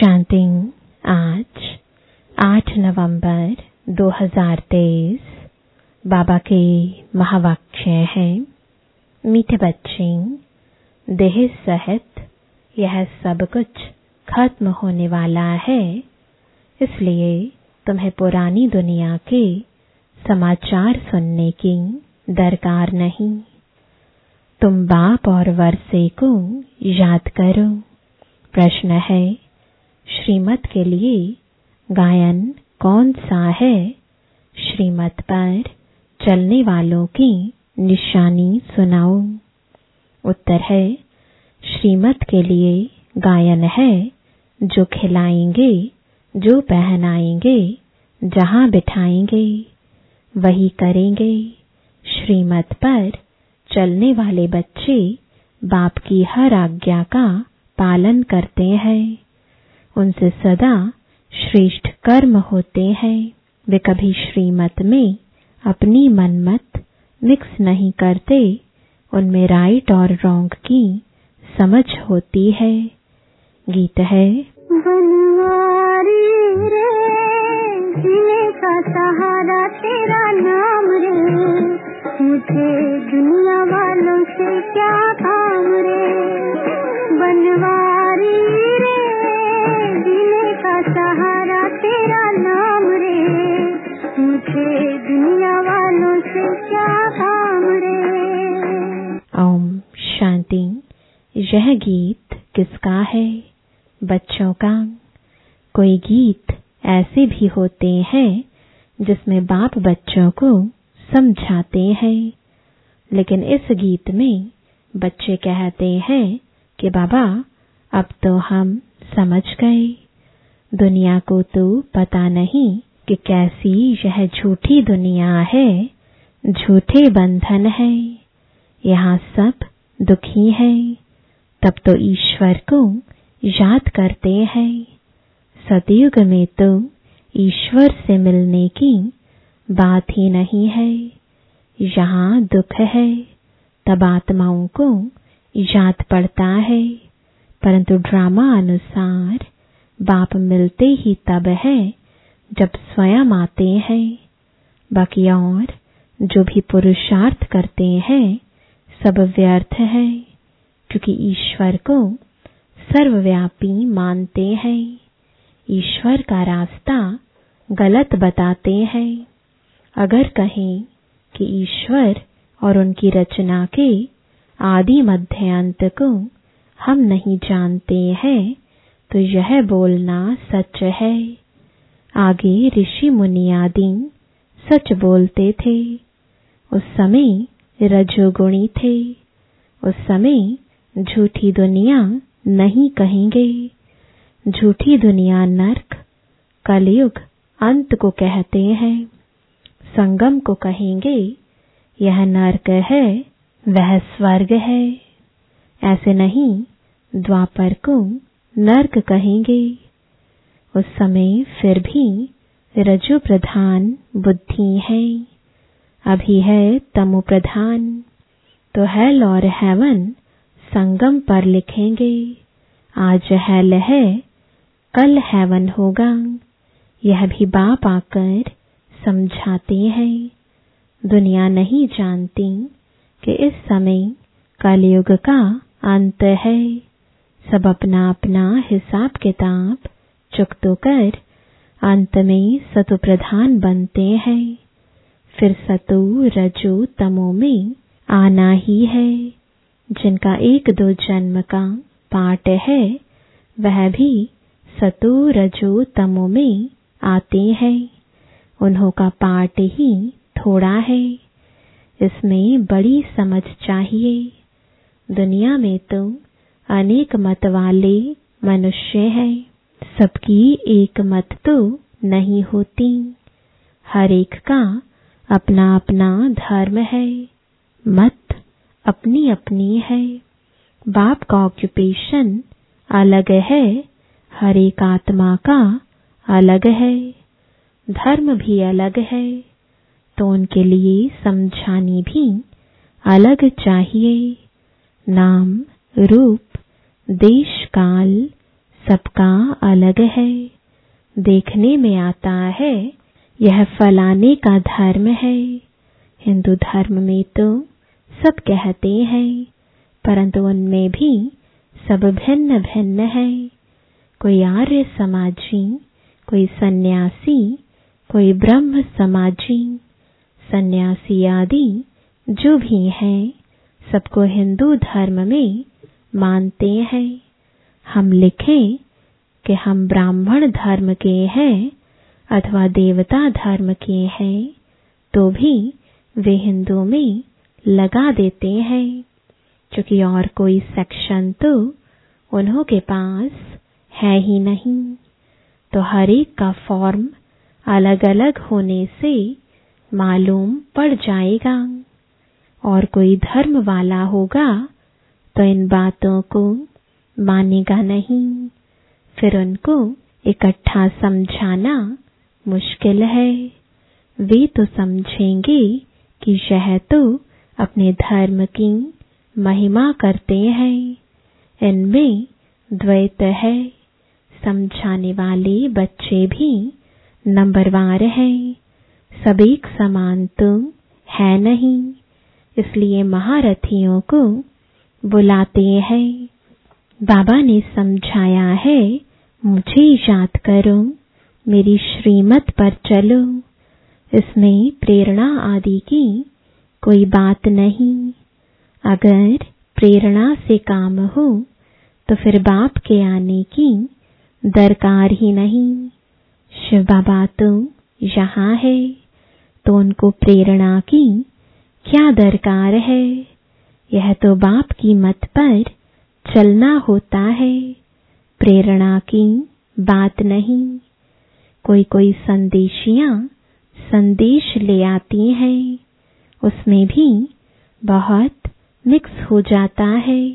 शांति आज 8 नवंबर 2023 बाबा के महावाक्य हैं, मीठे बच्चे, देह सहित, यह सब कुछ खत्म होने वाला है, इसलिए तुम्हें पुरानी दुनिया के समाचार सुनने की दरकार नहीं। तुम बाप और वर्षे को याद करो। प्रश्न है श्रीमत के लिए गायन कौन सा है? श्रीमत पर चलने वालों की निशानी सुनाओ उत्तर है, श्रीमत के लिए गायन है जो खिलाएँगे, जो पहनाएँगे, जहाँ बिठाएँगे, वही करेंगे। श्रीमत पर चलने वाले बच्चे बाप की हर आज्ञा का पालन करते हैं। उनसे सदा श्रेष्ठ कर्म होते हैं। वे कभी श्रीमत में अपनी मनमत मिक्स नहीं करते। उनमें राइट और रॉन्ग की समझ होती है। गीत है। बनवारी रे सहारा तेरा नाम रे। मुझे दुनिया वालों से क्या काम रे? बनवारी रे यह गीत किसका है? बच्चों का। कोई गीत ऐसे भी होते हैं जिसमें बाप बच्चों को समझाते हैं। लेकिन इस गीत में बच्चे कहते हैं कि बाबा, अब तो हम समझ गए। दुनिया को तो पता नहीं कि कैसी यह झूठी दुनिया है। झूठे बंधन है। यहाँ सब दुखी है। तब तो ईश्वर को याद करते हैं। सतयुग में तो ईश्वर से मिलने की बात ही नहीं है। यहाँ दुख है, तब आत्माओं को याद पड़ता है। परंतु ड्रामा अनुसार बाप मिलते ही तब है, जब स्वयं आते हैं। बाकी और जो भी पुरुषार्थ करते हैं, सब व्यर्थ है। क्योंकि ईश्वर को सर्वव्यापी मानते हैं। ईश्वर का रास्ता गलत बताते हैं। अगर कहें कि ईश्वर और उनकी रचना के आदि मध्य अंत को हम नहीं जानते हैं तो यह बोलना सच है। आगे ऋषि मुनि आदि सच बोलते थे। उस समय रजोगुणी थे। उस समय झूठी दुनिया नहीं कहेंगे। झूठी दुनिया नरक, कलयुग अंत को कहते हैं। संगम को कहेंगे, यह नरक है, वह स्वर्ग है। ऐसे नहीं, द्वापर को नरक कहेंगे। उस समय फिर भी रजु प्रधान बुद्धि है। अभी है तमु प्रधान। तो हेल और हेवन संगम पर लिखेंगे, आज हेल है कल हेवन होगा। यह भी बाप आकर समझाते हैं। दुनिया नहीं जानती कि इस समय कलयुग का अंत है। सब अपना अपना हिसाब किताब चुकतो कर अंत में सतु प्रधान बनते हैं। फिर सतु, रजो, तमो में आना ही है। जिनका एक दो जन्म का पाठ है, वह भी सतो रजो तमो में आते हैं। उन्हों का पाठ ही थोड़ा है। इसमें बड़ी समझ चाहिए। दुनिया में तो अनेक मत वाले मनुष्य हैं। सबकी एक मत तो नहीं होती। हर एक का अपना अपना धर्म है। मत अपनी अपनी है। बाप का ऑक्यूपेशन अलग है, हर एक आत्मा का अलग है। धर्म भी अलग है तो उनके लिए समझानी भी अलग चाहिए। नाम, रूप, देश, काल, सबका अलग है। देखने में आता है, यह फलाने का धर्म है। हिंदू धर्म में तो सब कहते हैं, परंतु उनमें भी सब भिन्न भिन्न है। कोई आर्य समाजी, कोई सन्यासी, कोई ब्रह्म समाजी, सन्यासी आदि जो भी हैं, सबको हिंदू धर्म में मानते हैं। हम लिखें कि हम ब्राह्मण धर्म के हैं अथवा देवता धर्म के हैं तो भी वे हिंदू में लगा देते हैं। क्योंकि और कोई सेक्शन तो उन्हों के पास है ही नहीं। तो हर एक का फॉर्म अलग अलग होने से मालूम पड़ जाएगा। और कोई धर्म वाला होगा तो इन बातों को मानेगा नहीं। फिर उनको इकट्ठा समझाना मुश्किल है। वे तो समझेंगे कि यह तो अपने धर्म की महिमा करते हैं। इनमें द्वैत है। समझाने वाले बच्चे भी नंबरवार हैं। सब एक समान तो है नहीं। इसलिए महारथियों को बुलाते हैं। बाबा ने समझाया है, मुझे याद करो, मेरी श्रीमत पर चलो। इसमें प्रेरणा आदि की कोई बात नहीं। अगर प्रेरणा से काम हो तो फिर बाप के आने की दरकार ही नहीं। शिव बाबा तो यहाँ है तो उनको प्रेरणा की क्या दरकार है? यह तो बाप की मत पर चलना होता है। प्रेरणा की बात नहीं। कोई कोई संदेशियाँ संदेश ले आती हैं। उसमें भी बहुत मिक्स हो जाता है।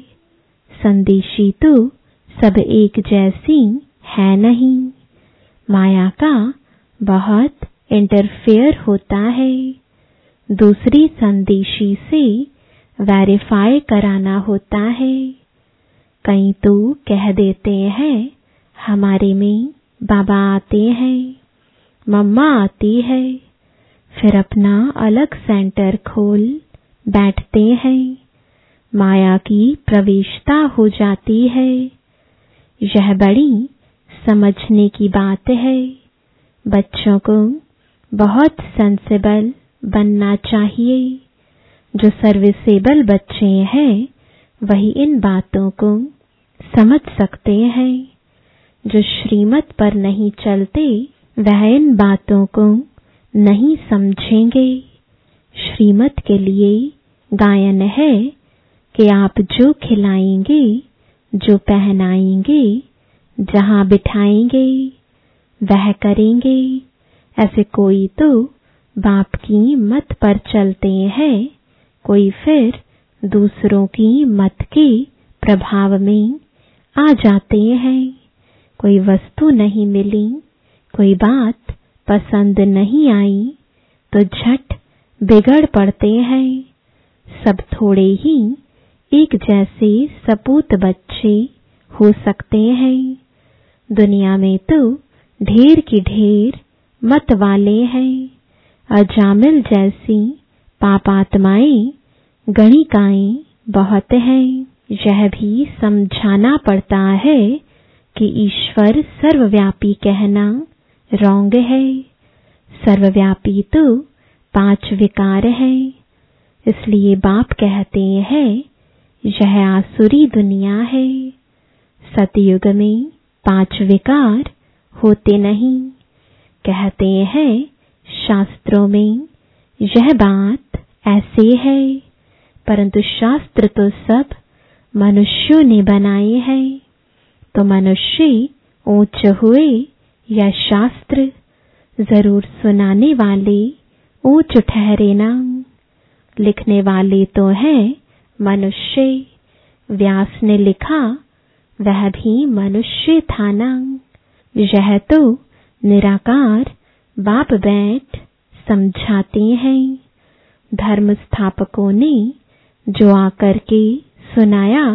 संदेशी तो सब एक जैसी है नहीं। माया का बहुत इंटरफेयर होता है। दूसरी संदेशी से वेरीफाई कराना होता है। कई तो कह देते हैं, हमारे में बाबा आते हैं, मम्मा आती है। फिर अपना अलग सेंटर खोल, बैठते हैं। माया की प्रवेशता हो जाती है। यह बड़ी समझने की बात है। बच्चों को बहुत सेंसिबल बनना चाहिए। जो सर्विसेबल बच्चे हैं, वही इन बातों को समझ सकते हैं। जो श्रीमत पर नहीं चलते, वह इन बातों को समझेंगे। श्रीमत के लिए गायन है कि आप जो खिलाएँगे, जो पहनाएँगे, जहाँ बिठाएँगे, वह करेंगे। ऐसे कोई तो बाप की मत पर चलते हैं, कोई फिर दूसरों की मत के प्रभाव में आ जाते हैं। कोई वस्तु नहीं मिली, कोई बात पसंद नहीं आई तो झट बिगड़ पड़ते हैं। सब थोड़े ही एक जैसे सपूत बच्चे हो सकते हैं। दुनिया में तो ढेर की ढेर मत वाले हैं। अजामिल जैसी पापात्माएँ, गणिकाएँ बहुत हैं। यह भी समझाना पड़ता है कि ईश्वर सर्वव्यापी कहना रोंग है। सर्वव्यापी तो पाँच विकार है। इसलिए बाप कहते हैं, यह आसुरी दुनिया है। सतयुग में पाँच विकार होते नहीं। कहते हैं, शास्त्रों में यह बात ऐसे है। परंतु शास्त्र तो सब मनुष्यों ने बनाए हैं। तो मनुष्य ऊंच हुए या शास्त्र ज़रूर सुनाने वाले ऊंच ठहरे ना लिखने वाले तो है मनुष्य। व्यास ने लिखा, वह भी मनुष्य था ना यह तो निराकार बाप बैठ समझाते हैं। धर्म स्थापकों ने जो आकर के सुनाया,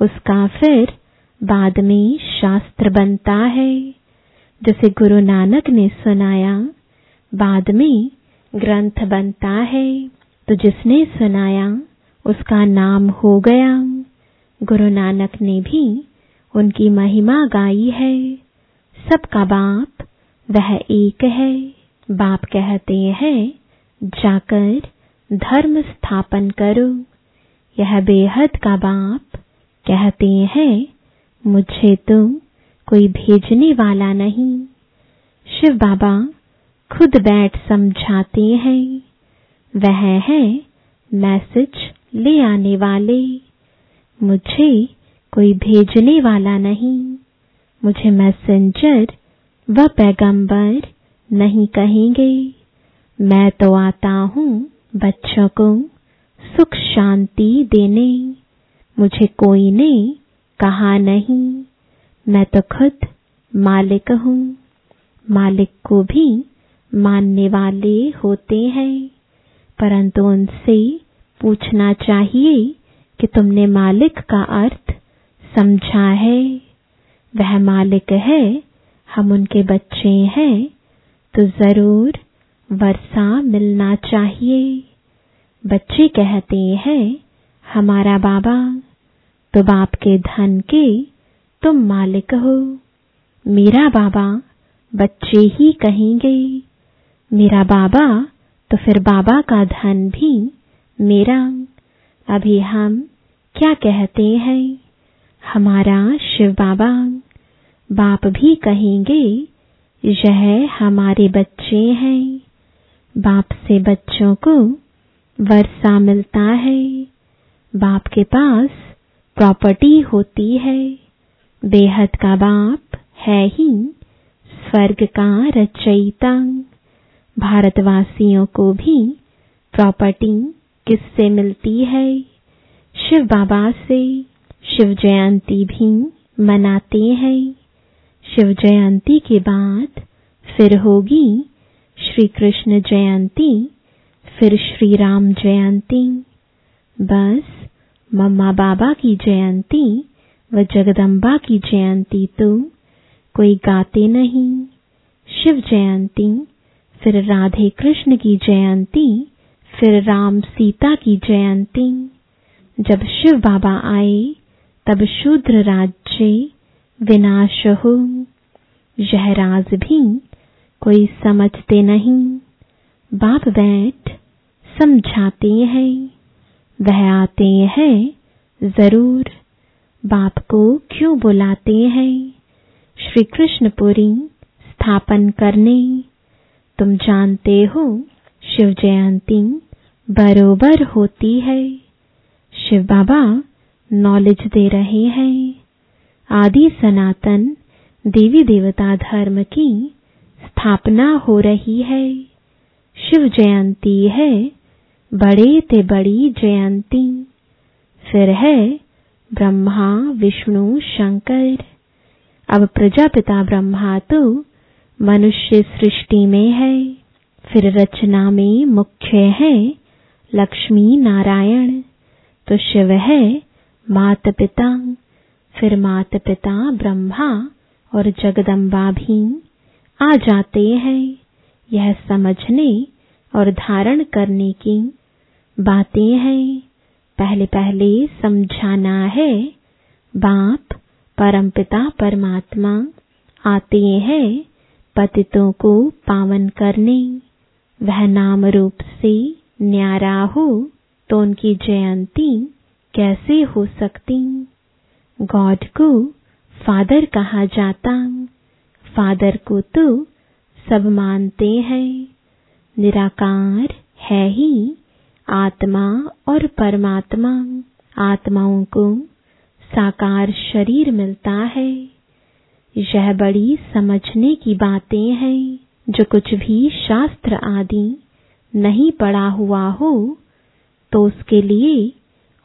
उसका फिर बाद में शास्त्र बनता है। जैसे गुरु नानक ने सुनाया, बाद में ग्रंथ बनता है। तो जिसने सुनाया, उसका नाम हो गया। गुरु नानक ने भी उनकी महिमा गाई है। सबका बाप वह एक है। बाप कहते हैं, जाकर धर्म स्थापन करो। यह बेहद का बाप कहते हैं, मुझे तो कोई भेजने वाला नहीं। शिव बाबा खुद बैठ समझाते हैं। वह है मैसेज ले आने वाले। मुझे कोई भेजने वाला नहीं। मुझे मैसेंजर व पैगंबर नहीं कहेंगे। मैं तो आता हूँ बच्चों को सुख शांति देने। मुझे कोई ने कहा नहीं। मैं तो खुद मालिक हूँ। मालिक को भी मानने वाले होते हैं। परंतु उनसे पूछना चाहिए कि तुमने मालिक का अर्थ समझा है। वह मालिक है, हम उनके बच्चे हैं तो ज़रूर वर्षा मिलना चाहिए। बच्चे कहते हैं, हमारा बाबा तो बाप के धन के तुम मालिक हो। मेरा बाबा बच्चे ही कहेंगे। मेरा बाबा तो फिर बाबा का धन भी मेरा। अभी हम क्या कहते हैं? हमारा शिव बाबा बाप भी कहेंगे, यह हमारे बच्चे हैं। बाप से बच्चों को वर्षा मिलता है। बाप के पास प्रॉपर्टी होती है। बेहद का बाप है ही, स्वर्ग का रचयिता। भारतवासियों को भी प्रॉपर्टी किससे मिलती है? शिव बाबा से शिव जयंती भी मनाते हैं। शिव जयंती के बाद फिर होगी श्री कृष्ण जयंती, फिर श्री राम जयंती। बस मम्मा बाबा की जयंती व जगदम्बा की जयंती तो कोई गाते नहीं। शिव जयंती, फिर राधे कृष्ण की जयंती, फिर राम सीता की जयंती। जब शिव बाबा आए, तब शूद्र राज्य विनाश हो। यह राज भी कोई समझते नहीं। बाप बैठ, समझाते हैं, वह आते हैं ज़रूर। बाप को क्यों बुलाते हैं? श्री कृष्णपुरी स्थापन करने। तुम जानते हो, शिव जयंती बरोबर होती है। शिव बाबा नॉलेज दे रहे हैं। आदि सनातन देवी देवता धर्म की स्थापना हो रही है। शिव जयंती है, बड़े ते बड़ी जयंती। फिर है ब्रह्मा, विष्णु, शंकर। अब प्रजापिता ब्रह्मा तो मनुष्य सृष्टि में है। फिर रचना में मुख्य है लक्ष्मी नारायण। तो शिव है मात पिता फिर मात पिता ब्रह्मा और जगदम्बा भी आ जाते हैं। यह समझने और धारण करने की बातें हैं। पहले पहले समझाना है। बाप, परमपिता, परमात्मा आते हैं पतितों को पावन करने। वह नाम रूप से न्यारा हो तो उनकी जयंती कैसे हो सकती? गॉड को फादर कहा जाता। फादर को तो सब मानते हैं। निराकार है ही आत्मा और परमात्मा। आत्माओं को साकार शरीर मिलता है। यह बड़ी समझने की बातें हैं, जो कुछ भी शास्त्र आदि नहीं पढ़ा हुआ हो तो उसके लिए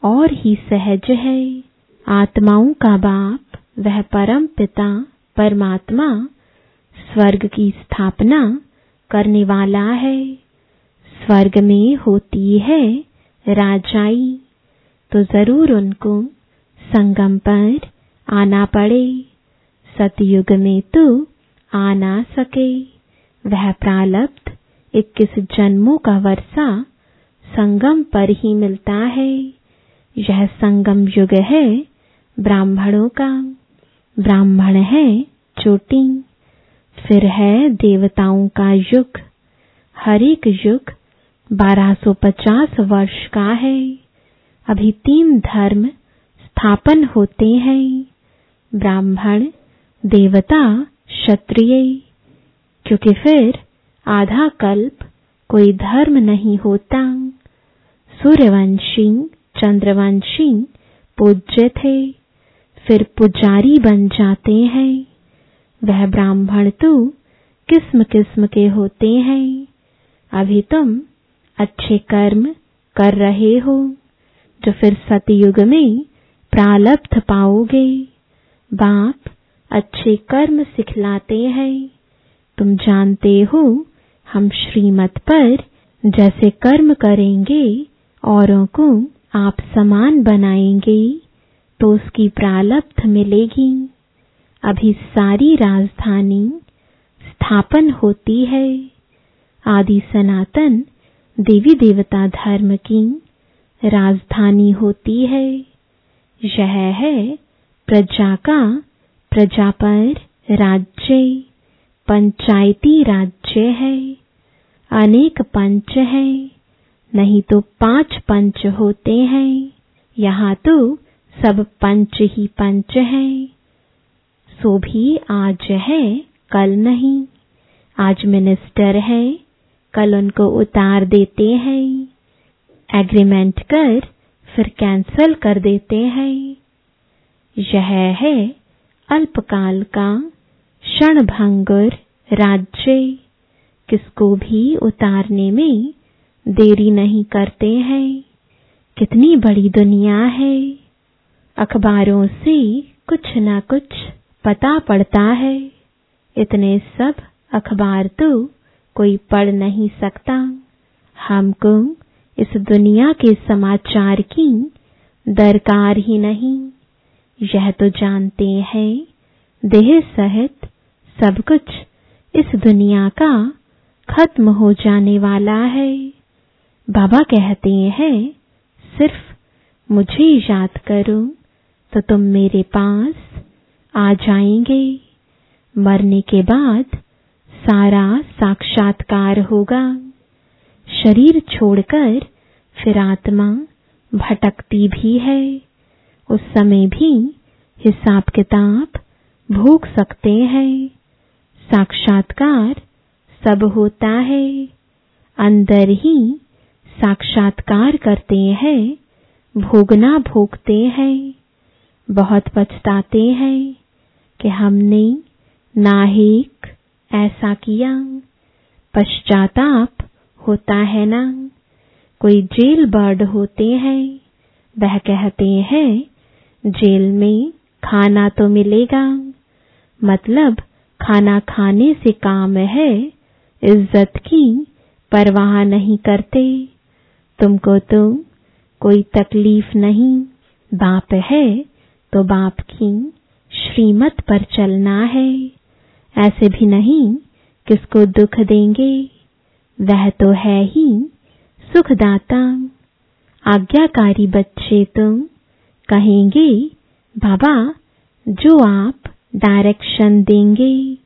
और ही सहज है। आत्माओं का बाप, वह परम पिता, परमात्मा, स्वर्ग की स्थापना करने वाला है। स्वर्ग में होती है राजाई। तो ज़रूर उनको संगम पर आना पड़े। सतयुग में तो आ ना सके। वह प्रालब्ध इक्कीस जन्मों का वर्षा संगम पर ही मिलता है। यह संगम युग है ब्राह्मणों का। ब्राह्मण है चोटी। फिर है देवताओं का युग। हर एक युग 1250 वर्ष का है। अभी तीन धर्म स्थापन होते हैं। ब्राह्मण, देवता, क्षत्रिय। क्योंकि फिर आधा कल्प कोई धर्म नहीं होता। सूर्यवंशी, चंद्रवंशी पूज्य थे। फिर पुजारी बन जाते हैं। वह ब्राह्मण तो किस्म किस्म के होते हैं। अभी तुम अच्छे कर्म कर रहे हो, जो फिर सतयुग में प्रालब्ध पाओगे। बाप अच्छे कर्म सिखलाते हैं। तुम जानते हो, हम श्रीमत पर जैसे कर्म करेंगे, औरों को आप समान बनाएँगे तो उसकी प्रालब्ध मिलेगी। अभी सारी राजधानी स्थापन होती है। आदि सनातन देवी देवता धर्म की राजधानी होती है। यह है प्रजा का प्रजा पर राज्य, पंचायती राज्य है। अनेक पंच है, नहीं तो पाँच पंच होते हैं। यहाँ तो सब पंच ही पंच हैं। सो भी आज है, कल नहीं। आज मिनिस्टर है कल उनको उतार देते हैं। एग्रीमेंट कर, फिर कैंसल कर देते हैं। यह है अल्पकाल का क्षणभंगुर राज्य। किसको भी उतारने में देरी नहीं करते हैं। कितनी बड़ी दुनिया है। अखबारों से कुछ न कुछ पता पड़ता है। इतने सब अखबार तो कोई पढ़ नहीं सकता। हमको इस दुनिया के समाचार की दरकार ही नहीं। यह तो जानते हैं, देह सहित सब कुछ इस दुनिया का खत्म हो जाने वाला है। बाबा कहते हैं, सिर्फ़ मुझे याद करो तो तुम मेरे पास आ जाएँगे। मरने के बाद सारा साक्षात्कार होगा। शरीर छोड़कर फिर आत्मा भटकती भी है। उस समय भी हिसाब किताब भूख सकते हैं। साक्षात्कार सब होता है। अंदर ही साक्षात्कार करते हैं, भोगना भोगते हैं। बहुत पछताते हैं कि हमने नाहिक ऐसा किया। पश्चाताप होता है ना। कोई जेल बर्ड होते हैं, वह कहते हैं, जेल में खाना तो मिलेगा। मतलब खाना खाने से काम है, इज़्ज़त की परवाह नहीं करते। तुमको तो कोई तकलीफ़ नहीं, बाप है तो बाप की श्रीमत पर चलना है। ऐसे भी नहीं, किसको दुख देंगे? वह तो है ही, सुखदाता। आज्ञाकारी बच्चे तुम, कहेंगे, बाबा, जो आप डायरेक्शन देंगे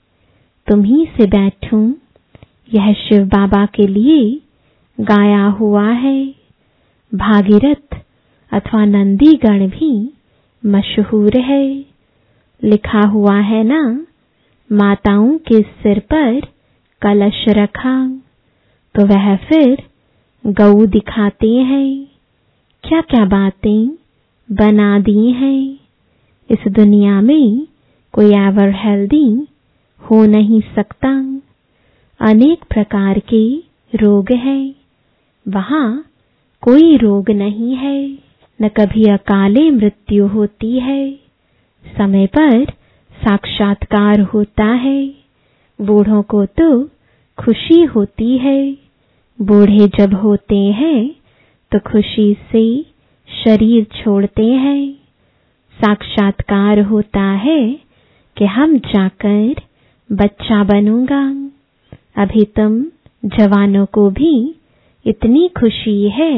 तुम्ही से बैठूं। यह शिव बाबा के लिए गाया हुआ है। भागीरथ अथवा नंदीगण भी मशहूर है। लिखा हुआ है ना माताओं के सिर पर कलश रखा। तो वह फिर गऊ दिखाते हैं। क्या क्या बातें बना दी हैं। इस दुनिया में कोई एवर हेल्दी हो नहीं सकता। अनेक प्रकार के रोग हैं। वहाँ कोई रोग नहीं है। न कभी अकाले मृत्यु होती है। समय पर साक्षात्कार होता है। बूढ़ों को तो खुशी होती है। बूढ़े जब होते हैं तो खुशी से शरीर छोड़ते हैं। साक्षात्कार होता है कि हम जाकर बच्चा बनूँगा। अभी तुम जवानों को भी इतनी खुशी है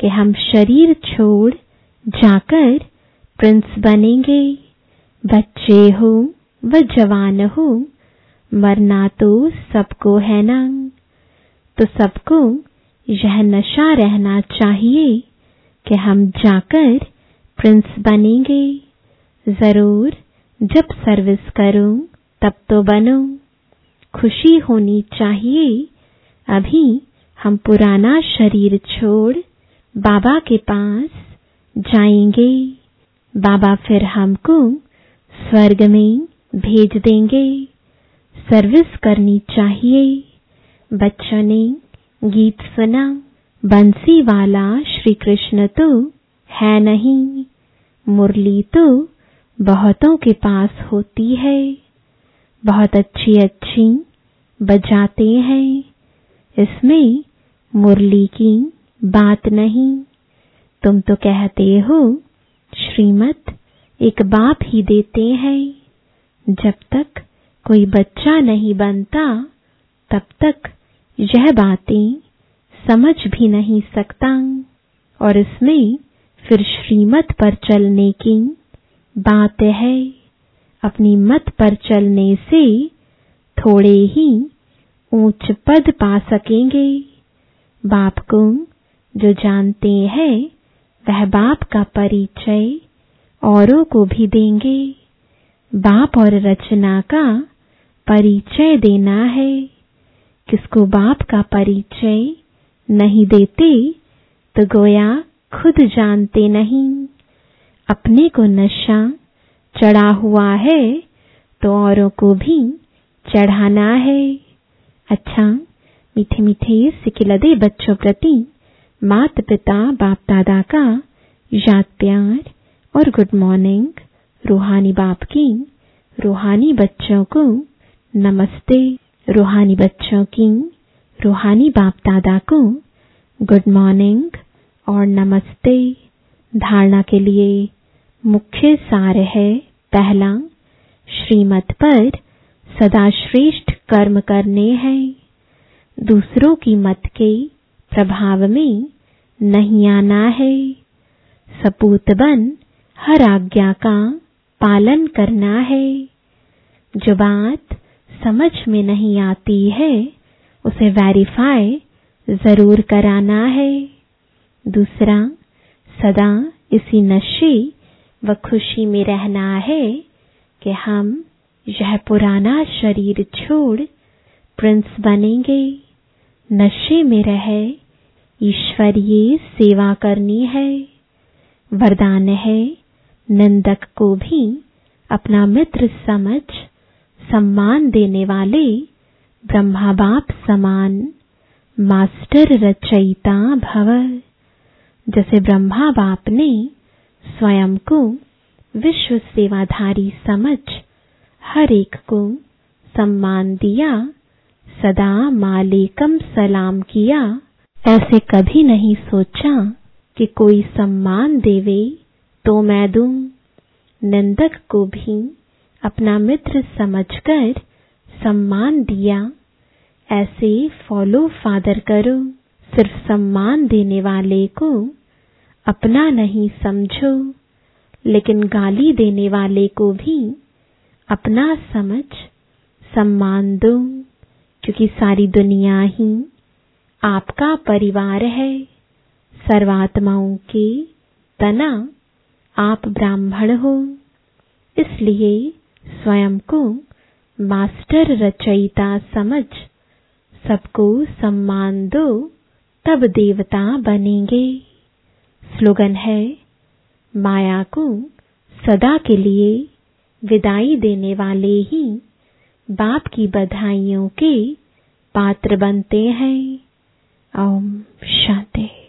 कि हम शरीर छोड़ जाकर प्रिंस बनेंगे। बच्चे हो व जवान हो, मरना तो सबको है ना तो सबको यह नशा रहना चाहिए कि हम जाकर प्रिंस बनेंगे। ज़रूर, जब सर्विस करूँ, तब तो बनो। खुशी होनी चाहिए। अभी हम पुराना शरीर छोड़ बाबा के पास जाएँगे। बाबा फिर हमको स्वर्ग में भेज देंगे। सर्विस करनी चाहिए। बच्चों ने गीत सुना। बंसी वाला श्री कृष्ण तो है नहीं। मुरली तो बहुतों के पास होती है। बहुत अच्छी अच्छी बजाते हैं। इसमें मुरली की बात नहीं। तुम तो कहते हो, श्रीमत एक बाप ही देते हैं। जब तक कोई बच्चा नहीं बनता, तब तक यह बातें समझ भी नहीं सकता। और इसमें फिर श्रीमत पर चलने की बात है। अपनी मत पर चलने से थोड़े ही ऊंच पद पा सकेंगे। बाप को जो जानते हैं, वह बाप का परिचय औरों को भी देंगे। बाप और रचना का परिचय देना है। किसको बाप का परिचय नहीं देते तो गोया खुद जानते नहीं। अपने को नशा चढ़ा हुआ है तो औरों को भी चढ़ाना है। अच्छा मीठे मीठे सिकिलदे बच्चों प्रति माता पिता बाप दादा का याद प्यार। और गुड मॉर्निंग, रूहानी बाप की, रूहानी बच्चों को, नमस्ते, रूहानी बच्चों की, रूहानी बाप दादा को, गुड मॉर्निंग और नमस्ते। धारणा के लिए मुख्य सार है पहला, श्रीमत पर सदा श्रेष्ठ कर्म करने हैं। दूसरों की मत के प्रभाव में नहीं आना है। सपूत बन हर आज्ञा का पालन करना है। जो बात समझ में नहीं आती है, उसे वेरीफाई ज़रूर कराना है। दूसरा, सदा इसी नशे व खुशी में रहना है कि हम यह पुराना शरीर छोड़ प्रिंस बनेंगे। नशे में रहे ईश्वरीय सेवा करनी है। वरदान है निंदक को भी अपना मित्र समझ सम्मान देने वाले ब्रह्मा बाप समान मास्टर रचयिता भव। जैसे ब्रह्मा बाप ने स्वयं को विश्व सेवाधारी समझ हर एक को सम्मान दिया, सदा मालेकम सलाम किया। ऐसे कभी नहीं सोचा कि कोई सम्मान देवे। तो मैं दूँ। निंदक को भी अपना मित्र समझकर सम्मान दिया। ऐसे फॉलो फादर करो। सिर्फ़ सम्मान देने वाले को अपना नहीं समझो। लेकिन गाली देने वाले को भी अपना समझ सम्मान दो। क्योंकि सारी दुनिया ही आपका परिवार है। सर्वात्माओं के तना आप ब्राह्मण हो। इसलिए स्वयं को मास्टर रचयिता समझ, सबको सम्मान दो, तब देवता बनेंगे। स्लोगन है, माया को सदा के लिए विदाई देने वाले ही बाप की बधाइयों के पात्र बनते हैं। ओम शांति।